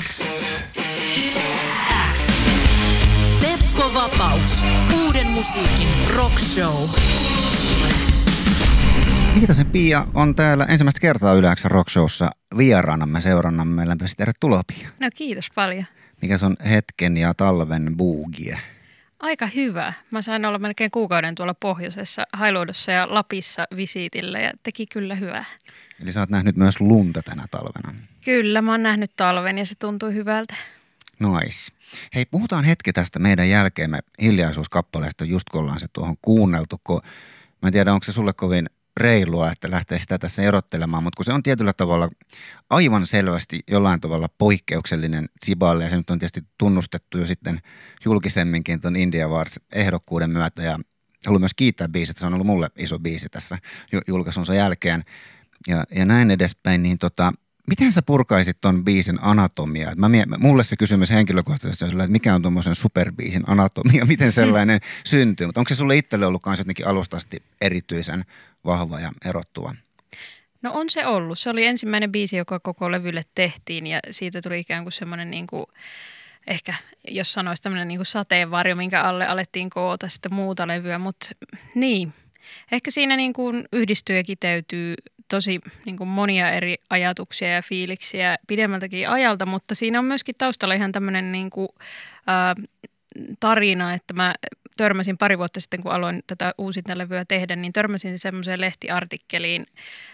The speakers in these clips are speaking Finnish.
X. X. Teppo Vapaus. Uuden musiikin rock show. Hiitasen Pia on täällä ensimmäistä kertaa Yleäksä Rock Showssa vieraanamme seurannamme. Lämpimästi tervetuloa Pia. No kiitos paljon. Mikä on hetken ja talven buugie? Aika hyvä. Mä sain olla melkein kuukauden tuolla pohjoisessa Hailuodossa ja Lapissa visiitillä ja teki kyllä hyvää. Eli sä oot nähnyt myös lunta tänä talvena. Kyllä, mä oon nähnyt talven ja se tuntui hyvältä. Nice. Hei, puhutaan hetki tästä meidän jälkeemme hiljaisuuskappaleesta, just kun ollaan se tuohon kuunneltu, kun mä en tiedä, onko se sulle kovin reilua, että lähtee sitä tässä erottelemaan, mutta kun se on tietyllä tavalla aivan selvästi jollain tavalla poikkeuksellinen Ziballe ja se nyt on tietysti tunnustettu jo sitten julkisemminkin tuon India Wars ehdokkuuden myötä ja haluan myös kiittää biisistä, se on ollut mulle iso biisi tässä julkaisunsa jälkeen ja, ja näin edespäin, niin tota, miten sä purkaisit ton biisin anatomiaa? Mä, mulle se kysymys henkilökohtaisesti on että mikä on tuommoisen superbiisin anatomia, miten sellainen syntyy, mutta onko se sulle itselle ollut myös jotenkin alustasti erityisen vahva ja erottuva? No on se ollut. Se oli ensimmäinen biisi, joka koko levylle tehtiin ja siitä tuli ikään kuin semmoinen niin kuin, ehkä jos sanoisi tämmöinen niin kuin sateenvarjo, minkä alle alettiin koota sitten muuta levyä, mutta niin. Ehkä siinä niin kuin yhdistyy ja kiteytyy tosi niin kuin monia eri ajatuksia ja fiiliksiä pidemmältäkin ajalta, mutta siinä on myöskin taustalla ihan tämmöinen niin kuin, ää, tarina, että mä törmäsin pari vuotta sitten, kun aloin tätä uusinta levyä tehdä, niin törmäsin semmoiseen lehtiartikkeliin.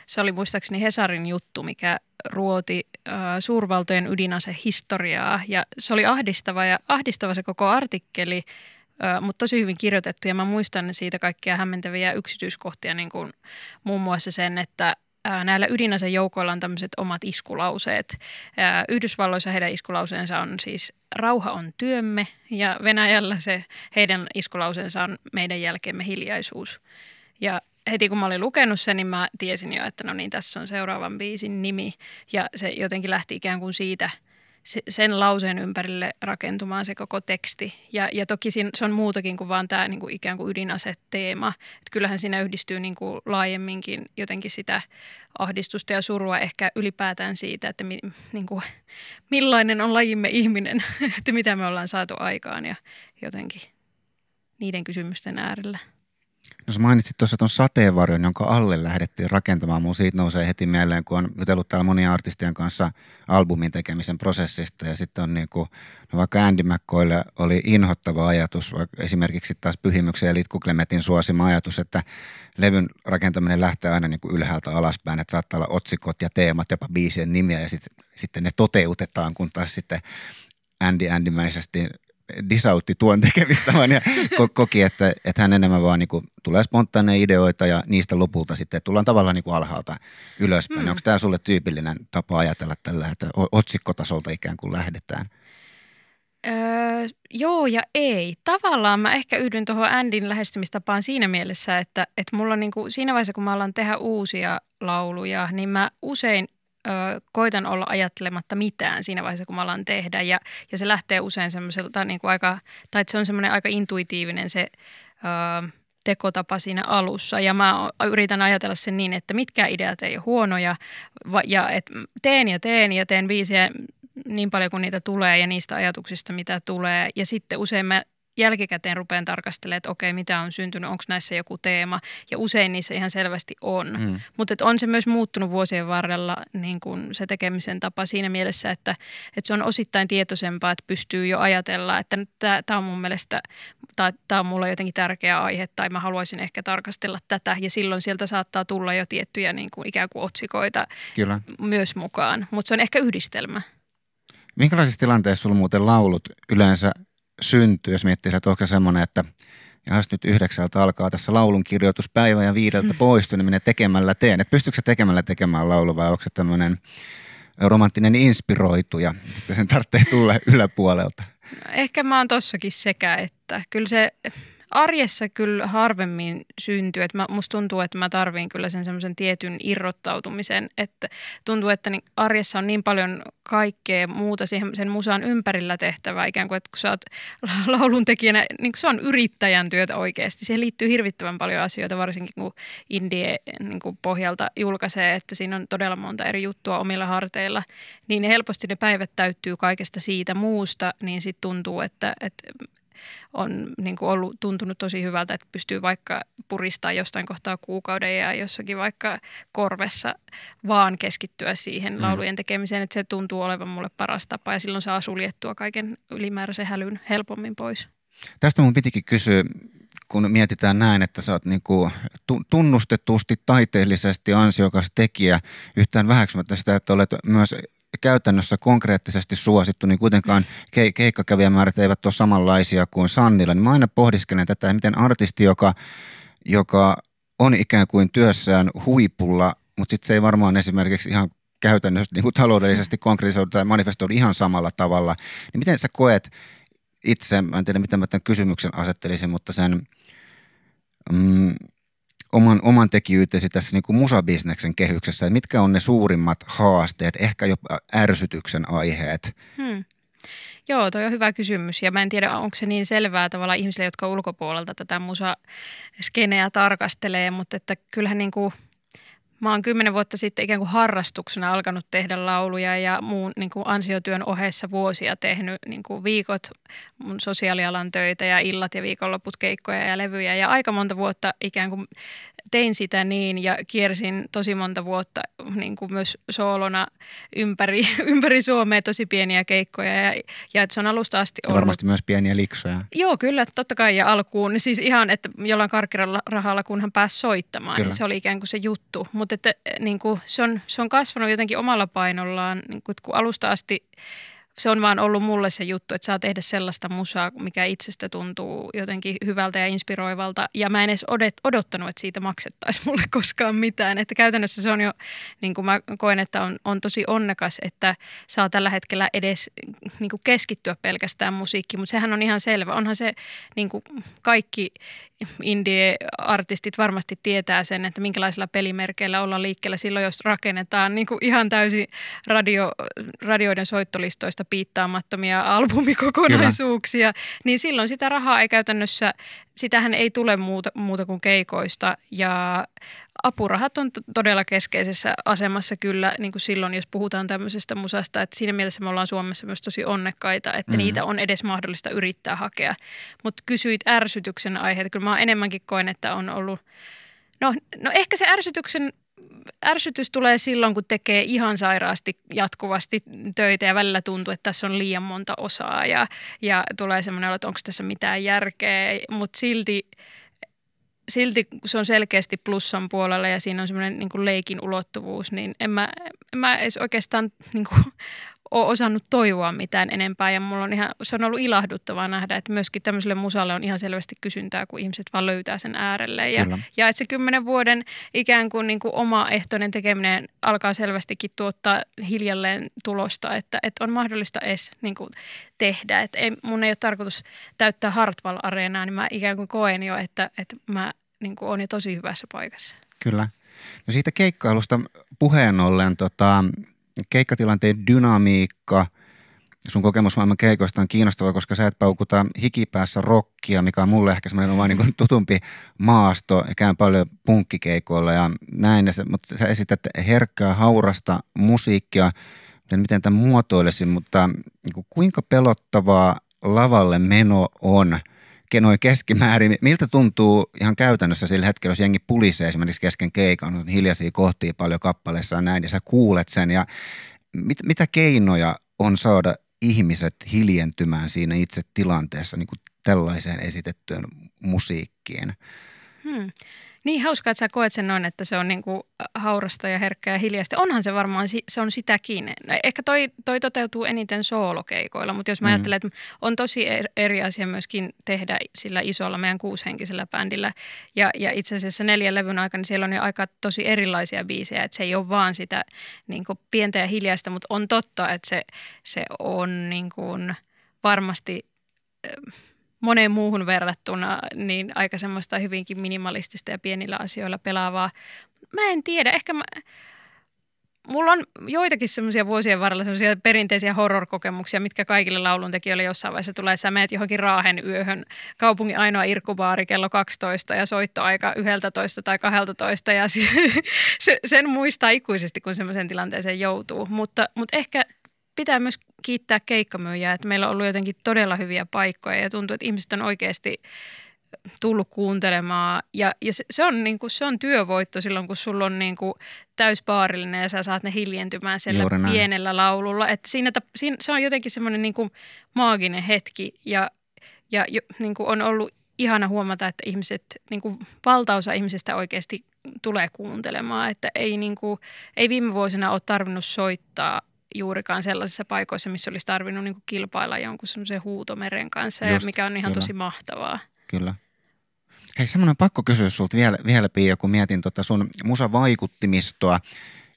Se oli muistaakseni Hesarin juttu, mikä ruoti äh, suurvaltojen ydinasehistoriaa. Ja se oli ahdistava ja ahdistava se koko artikkeli, mutta tosi hyvin kirjoitettu. Ja mä muistan siitä kaikkia hämmentäviä yksityiskohtia, niin kuin muun muassa sen, että näillä ydinasejoukoilla on tämmöiset omat iskulauseet. Yhdysvalloissa heidän iskulauseensa on siis rauha on työmme ja Venäjällä se heidän iskulauseensa on meidän jälkeemme hiljaisuus. Ja heti kun mä olin lukenut sen, niin mä tiesin jo, että no niin, tässä on seuraavan biisin nimi. Ja se jotenkin lähti ikään kuin siitä – sen lauseen ympärille rakentumaan se koko teksti. Ja, ja toki se on muutakin kuin vaan tämä niin kuin ikään kuin ydinaseteema. Et kyllähän siinä yhdistyy niin kuin laajemminkin jotenkin sitä ahdistusta ja surua ehkä ylipäätään siitä, että mi, niin kuin, millainen on lajimme ihminen, että mitä me ollaan saatu aikaan ja jotenkin niiden kysymysten äärellä. No mainitsit tuossa tuon sateenvarjon, jonka alle lähdettiin rakentamaan. Mun siitä nousee heti mieleen, kun on jutellut täällä monien artistien kanssa albumin tekemisen prosessista. Ja sitten on niin kuin, no vaikka Andy McCoylle oli inhottava ajatus, vaikka esimerkiksi taas Pyhimyksen ja Litku Klemetin suosima ajatus, että levyn rakentaminen lähtee aina niin kuin ylhäältä alaspäin, että saattaa olla otsikot ja teemat, jopa biisien nimiä ja sit, sitten ne toteutetaan, kun taas sitten Andy Andymäisesti disautti tuon tekemistä, vaan ja koki, että, että hän enemmän vaan niin kuin, tulee spontaaneja ideoita ja niistä lopulta sitten tullaan tavallaan niin kuin alhaalta ylöspäin. Mm. Onko tämä sulle tyypillinen tapa ajatella tällä, että otsikkotasolta ikään kuin lähdetään? Öö, joo ja ei. Tavallaan mä ehkä yhdyn tuohon Andin lähestymistapaan siinä mielessä, että, että mulla niin kuin, siinä vaiheessa, kun mä alan tehdä uusia lauluja, niin mä usein ö, koitan olla ajattelematta mitään siinä vaiheessa, kun mä alan tehdä. Ja, ja se lähtee usein semmoiselta niin kuin aika, tai se on semmoinen aika intuitiivinen se ö, tekotapa siinä alussa. Ja mä yritän ajatella sen niin, että mitkä ideat ei ole huonoja, ja että teen ja teen ja teen biisiä niin paljon kuin niitä tulee ja niistä ajatuksista, mitä tulee. Ja sitten usein mä jälkikäteen rupean tarkastelemaan, että okei, mitä on syntynyt, onko näissä joku teema. Ja usein niissä ihan selvästi on. Mm. Mutta on se myös muuttunut vuosien varrella niin kun se tekemisen tapa siinä mielessä, että, että se on osittain tietoisempaa, että pystyy jo ajatella, että tämä on mun mielestä, tämä on mulle jotenkin tärkeä aihe tai mä haluaisin ehkä tarkastella tätä. Ja silloin sieltä saattaa tulla jo tiettyjä niin kuin ikään kuin otsikoita Kyllä. myös mukaan. Mutta se on ehkä yhdistelmä. Minkälaisissa tilanteissa sulla muuten laulut yleensä syntyy, jos miettii, että onko semmoinen, että jos nyt yhdeksältä alkaa tässä laulun kirjoituspäivä ja viideltä poistuu, niin minä tekemällä teen. Että pystyykö se tekemällä tekemään laulu vai onko se tämmöinen romanttinen inspiroituja, että sen tarvitsee tulla yläpuolelta? Ehkä mä oon tossakin sekä, että kyllä se arjessa kyllä harvemmin syntyy. Että mä, musta tuntuu, että mä tarviin kyllä sen semmoisen tietyn irrottautumisen. Että tuntuu, että niin arjessa on niin paljon kaikkea muuta siihen, sen musan ympärillä tehtävää. Ikään kuin, että kun sä oot laulun tekijänä, niin se on yrittäjän työtä oikeasti. Siihen liittyy hirvittävän paljon asioita, varsinkin kun indie niin kuin pohjalta julkaisee, että siinä on todella monta eri juttua omilla harteilla. Niin helposti ne päivät täyttyy kaikesta siitä muusta, niin sitten tuntuu, että, että on niin kuin ollut tuntunut tosi hyvältä, että pystyy vaikka puristaa jostain kohtaa kuukauden ja jossakin vaikka korvessa vaan keskittyä siihen mm. laulujen tekemiseen, että se tuntuu olevan mulle paras tapa ja silloin saa suljettua kaiken ylimääräisen hälyn helpommin pois. Tästä mun pitikin kysyä, kun mietitään näin, että sä oot niin kuin tunnustetusti taiteellisesti ansiokas tekijä, yhtään vähäksymättä sitä, että olet myös käytännössä konkreettisesti suosittu, niin kuitenkaan ke- keikkakävijämäärät eivät ole samanlaisia kuin Sannilla. Niin mä aina pohdiskelen tätä, miten artisti, joka, joka on ikään kuin työssään huipulla, mutta sitten se ei varmaan esimerkiksi ihan käytännössä niin kuin taloudellisesti konkretisoidu tai manifestoidu ihan samalla tavalla. Niin miten sä koet itse, mä en tiedä miten mä tämän kysymyksen asettelisin, mutta sen mm, oman, oman tekijyytesi tässä niin kuin musabisneksen kehyksessä, että mitkä on ne suurimmat haasteet, ehkä jopa ärsytyksen aiheet? Hmm. Joo, toi on hyvä kysymys ja mä en tiedä, onko se niin selvää tavalla ihmisille, jotka ulkopuolelta tätä musaskeneä tarkastelee, mutta että kyllähän niin kuin – Mä oon kymmenen vuotta sitten ikään kuin harrastuksena alkanut tehdä lauluja ja muun niin kuin ansiotyön ohessa vuosia tehnyt niin kuin viikot mun sosiaalialan töitä ja illat ja viikonloput keikkoja ja levyjä. Ja aika monta vuotta ikään kuin tein sitä niin ja kiersin tosi monta vuotta niin kuin myös soolona ympäri, ympäri Suomea tosi pieniä keikkoja ja, ja että se on alusta asti ollut. Ja varmasti myös pieniä liksoja. Joo, kyllä, totta kai ja alkuun. Siis ihan, että jollain karkkirahalla kun hän pääsi soittamaan, niin kyllä. niin se oli ikään kuin se juttu. Mutta että niin kuin, se, on, se on kasvanut jotenkin omalla painollaan, niin kuin, kun alusta asti se on vaan ollut mulle se juttu, että saa tehdä sellaista musaa, mikä itsestä tuntuu jotenkin hyvältä ja inspiroivalta. Ja mä en edes odottanut, että siitä maksettaisiin mulle koskaan mitään. Että käytännössä se on jo, niin kuin mä koen, että on, on tosi onnekas, että saa tällä hetkellä edes niin kuin keskittyä pelkästään musiikkiin. Mutta sehän on ihan selvä. Onhan se niin kuin kaikki indie-artistit varmasti tietää sen, että minkälaisilla pelimerkeillä ollaan liikkeellä silloin, jos rakennetaan niin kuin ihan täysin radio, radioiden soittolistoista piittaamattomia albumikokonaisuuksia, Kyllä. niin silloin sitä rahaa ei käytännössä, sitähän ei tule muuta, muuta kuin keikoista ja apurahat on todella keskeisessä asemassa kyllä niin kuin silloin, jos puhutaan tämmöisestä musasta. Että siinä mielessä me ollaan Suomessa myös tosi onnekkaita, että mm. niitä on edes mahdollista yrittää hakea. Mutta kysyit ärsytyksen aiheita. Kyllä mä enemmänkin koen, että on ollut... No, no ehkä se ärsytyksen ärsytys tulee silloin, kun tekee ihan sairaasti jatkuvasti töitä ja välillä tuntuu, että tässä on liian monta osaa ja, ja tulee semmoinen, että onko tässä mitään järkeä, mutta silti silti se on selkeästi plussan puolella ja siinä on semmoinen niin leikin ulottuvuus, niin en mä, en mä edes oikeastaan niin kuin, ole osannut toivoa mitään enempää ja mulla on ihan, se on ollut ilahduttavaa nähdä, että myöskin tämmöiselle musalle on ihan selvästi kysyntää, kun ihmiset vaan löytää sen äärelle. Ja, ja että se kymmenen vuoden ikään kuin, niin kuin ehtoinen tekeminen alkaa selvästikin tuottaa hiljalleen tulosta, että, että on mahdollista edes niin kuin tehdä. Että ei, mun ei ole tarkoitus täyttää Hartwall-areenaa, niin mä ikään kuin koen jo, että, että mä niin kuin on jo tosi hyvässä paikassa. Kyllä. No siitä keikkailusta puheen ollen, tota, keikkatilanteen dynamiikka, sun kokemus maailman keikoista on kiinnostava, koska sä et paukuta hikipäässä rockia, mikä on mulle ehkä semmoinen vaan niin tutumpi maasto. Ja käyn paljon punkkikeikoilla ja näin, mutta sä esität herkkää, haurasta musiikkia, en miten tämän muotoilisin, mutta niin kuin kuinka pelottavaa lavalle meno on – noin keskimäärin. Miltä tuntuu ihan käytännössä sillä hetkellä, jos jengi pulisee esimerkiksi kesken keikan, on hiljaisia kohtia paljon kappaleissa ja näin, ja sä kuulet sen. Ja mit, mitä keinoja on saada ihmiset hiljentymään siinä itse tilanteessa niin kuin tällaiseen esitettyyn musiikkiin? Hmm. Niin hauskaa, että sä koet sen noin, että se on niinku haurasta ja herkkää ja hiljaista. Onhan se varmaan, se on sitäkin. No, ehkä toi, toi toteutuu eniten soolokeikoilla, mutta jos mä mm. ajattelen, että on tosi eri asia myöskin tehdä sillä isolla meidän kuushenkisellä bändillä. Ja, ja itse asiassa neljän levyn aikana niin siellä on jo aika tosi erilaisia biisejä, että se ei ole vaan sitä niin pientä ja hiljaista, mutta on totta, että se, se on niin kuin varmasti moneen muuhun verrattuna niin aika semmoista hyvinkin minimalistista ja pienillä asioilla pelaavaa. Mä en tiedä, ehkä mä, mulla on joitakin semmoisia vuosien varrella semmoisia perinteisiä horror-kokemuksia, mitkä kaikille lauluntekijöille jossain vaiheessa tulee. Sä meet johonkin Raahen yöhön, kaupungin ainoa irkkubaari kello 12 ja soittoaika 11 tai 12 ja se, sen muistaa ikuisesti, kun semmoisen tilanteeseen joutuu. Mutta, mutta ehkä pitää myös kiittää keikkamyyjää, että meillä on ollut jotenkin todella hyviä paikkoja ja tuntuu, että ihmiset on oikeasti tullut kuuntelemaan. Ja, ja se, se, on, niin kuin, se on työvoitto silloin, kun sulla on niin kuin, täyspaarillinen ja sä saat ne hiljentymään siellä pienellä laululla. Että siinä, siinä, se on jotenkin semmoinen niin kuin, maaginen hetki ja, ja niin kuin on ollut ihana huomata, että ihmiset, niin kuin, valtaosa ihmisistä oikeasti tulee kuuntelemaan. Että ei, niin kuin, ei viime vuosina ole tarvinnut soittaa juurikaan sellaisissa paikoissa, missä olisi tarvinnut niin kuin kilpailla jonkun semmoisen huutomeren kanssa, Just, ja mikä on ihan kyllä. tosi mahtavaa. Kyllä. Hei, semmoinen pakko kysyä sulta vielä, vielä Pia, kun mietin tota sun musavaikuttimistoa.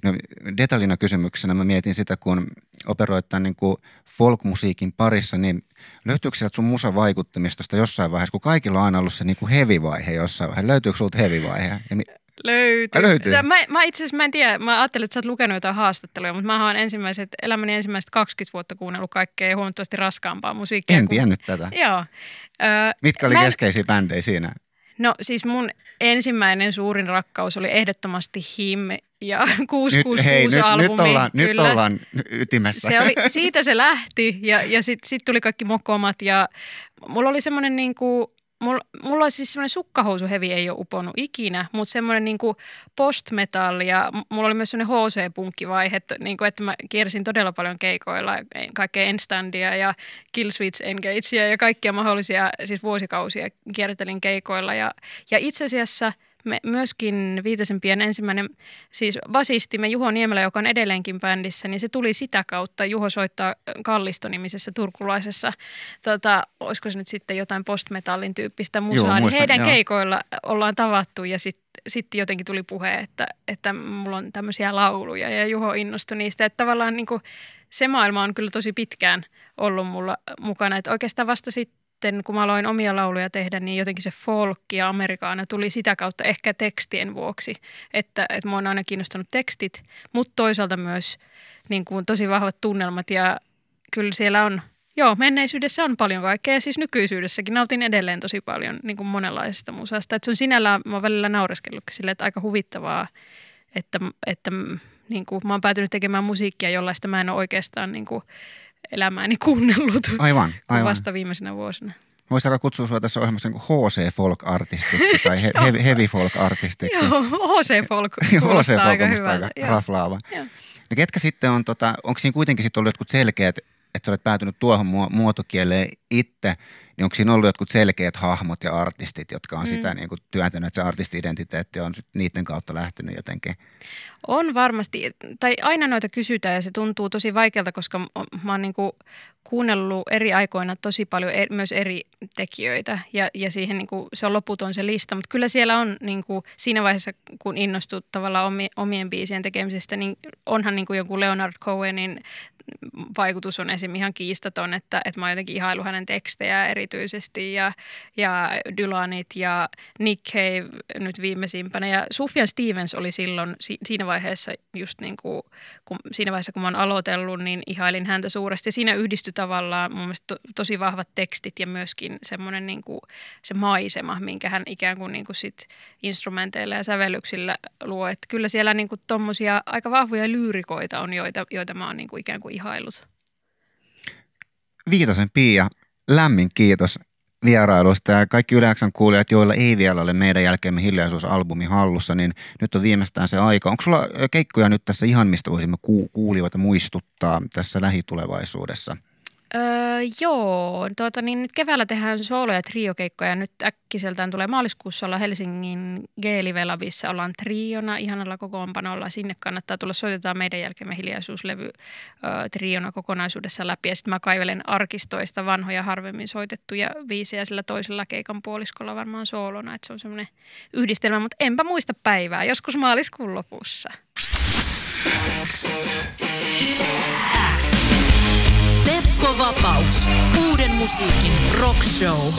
No, detaljina kysymyksenä mä mietin sitä, kun operoit tämän niin kuin folkmusiikin parissa, niin löytyykö sieltä sun musavaikuttimistosta jossain vaiheessa, kun kaikilla on aina ollut se niin kuin heavy-vaihe jossain vaiheessa, löytyykö sulta heavy-vaihe? Ja mi- Löytyy. löytyy. Mä, mä itse asiassa mä en tiedä, mä ajattelin, että sä oot lukenut jotain haastatteluja, mutta mä oon ensimmäiset, elämäni ensimmäiset 20 vuotta kuunnellut kaikkea huomattavasti raskaampaa musiikkia. En tiennyt tätä. Joo. Ö, Mitkä oli mä... keskeisiä bändejä siinä? No siis mun ensimmäinen suurin rakkaus oli ehdottomasti Him ja 666 nyt, hei, albumi. Nyt, nyt, ollaan, Kyllä. nyt ollaan ytimessä. Se oli, siitä se lähti ja, ja sitten sit tuli kaikki mokomat ja mulla oli semmoinen niin kuin Mulla, mulla siis semmoinen sukkahousuhevi ei ole uponnut ikinä, mutta semmoinen niin post-metal ja mulla oli myös semmoinen HC-punkkivaihe, että, niin kuin, että mä kiersin todella paljon keikoilla, kaikkea Enstandia ja Killswitch Engagea ja kaikkia mahdollisia, siis vuosikausia kiertelin keikoilla ja, ja itse asiassa – me myöskin Viitesempien ensimmäinen siis basistimme Juho Niemelä, joka on edelleenkin bändissä, niin se tuli sitä kautta. Juho soittaa Kallisto-nimisessä turkulaisessa, tota, olisiko se nyt sitten jotain postmetallin tyyppistä musaa, Joo, niin heidän joo. keikoilla ollaan tavattu ja sitten sitten jotenkin tuli puhe, että, että mulla on tämmöisiä lauluja ja Juho innostui niistä. Että tavallaan niin kuin se maailma on kyllä tosi pitkään ollut mulla mukana. Että oikeastaan vasta sitten sitten kun mä aloin omia lauluja tehdä, niin jotenkin se folk ja amerikaana tuli sitä kautta ehkä tekstien vuoksi, että, että mua on aina kiinnostanut tekstit, mutta toisaalta myös niin kuin tosi vahvat tunnelmat ja kyllä siellä on, joo, menneisyydessä on paljon kaikkea siis nykyisyydessäkin nautin edelleen tosi paljon niin kuin monenlaisesta musasta. Että se on sinällään, mä oon välillä naureskellutkin sille, että aika huvittavaa, että, että niin kuin, mä oon päätynyt tekemään musiikkia, jollaista mä en ole oikeastaan niin kuin, elämääni kuunnellut aivan, aivan. vasta viimeisenä vuosina. Voisi aika kutsua sinua tässä ohjelmassa niin HC Folk-artistiksi tai he, heavy, heavy Folk-artistiksi. Joo, HC Folk HC Folk aika hyvältä. aika raflaava. Ja ketkä sitten on, tota, onko siinä kuitenkin sitten ollut jotkut selkeät, että sä olet päätynyt tuohon muotokieleen itse, niin onko siinä ollut jotkut selkeät hahmot ja artistit, jotka on mm. sitä niin kuin työntänyt, että se artisti-identiteetti on niiden kautta lähtenyt jotenkin? On varmasti, tai aina noita kysytään ja se tuntuu tosi vaikealta, koska mä oon niin kuin kuunnellut eri aikoina tosi paljon er, myös eri tekijöitä ja, ja siihen niin kuin, se on loputon se lista, mutta kyllä siellä on niin kuin, siinä vaiheessa, kun innostut tavallaan omi, omien biisien tekemisestä, niin onhan niin kuin joku Leonard Cohenin vaikutus on esim. ihan kiistaton, että, että mä oon jotenkin ihailu hänen tekstejä erityisesti ja, ja Dylanit ja Nick Cave nyt viimeisimpänä ja Sufjan Stevens oli silloin si, siinä vaiheessa just niin kuin, kun, siinä vaiheessa kun mä oon aloitellut, niin ihailin häntä suuresti. Siinä yhdistyi tavallaan mun mielestä to, tosi vahvat tekstit ja myöskin semmoinen niin kuin, se maisema, minkä hän ikään kuin, niin kuin sit instrumenteilla ja sävellyksillä luo. Että kyllä siellä niin kuin tommosia aika vahvoja lyyrikoita on, joita, joita mä oon niin kuin ikään kuin ihailut. Viitasen Pia, lämmin kiitos vierailusta ja kaikki Yleäksän kuulijat, joilla ei vielä ole meidän jälkeemme hiljaisuusalbumi hallussa, niin nyt on viimeistään se aika. Onko sulla keikkoja nyt tässä ihan, mistä voisimme kuulijoita muistuttaa tässä lähitulevaisuudessa? Öö, joo, tuota, niin nyt keväällä tehdään soolo- ja triokeikkoja. Nyt äkkiseltään tulee maaliskuussa olla Helsingin G-Live ollaan triona, ihanalla kokoonpanolla. Sinne kannattaa tulla, soitetaan meidän jälkeen hiljaisuuslevy öö, triona kokonaisuudessa läpi. Ja sitten mä kaivelen arkistoista vanhoja harvemmin soitettuja viisejä sillä toisella keikan puoliskolla varmaan soolona. Että se on semmoinen yhdistelmä, mutta enpä muista päivää, joskus maaliskuun lopussa. Teppo Vapaus. Uuden musiikin rock show.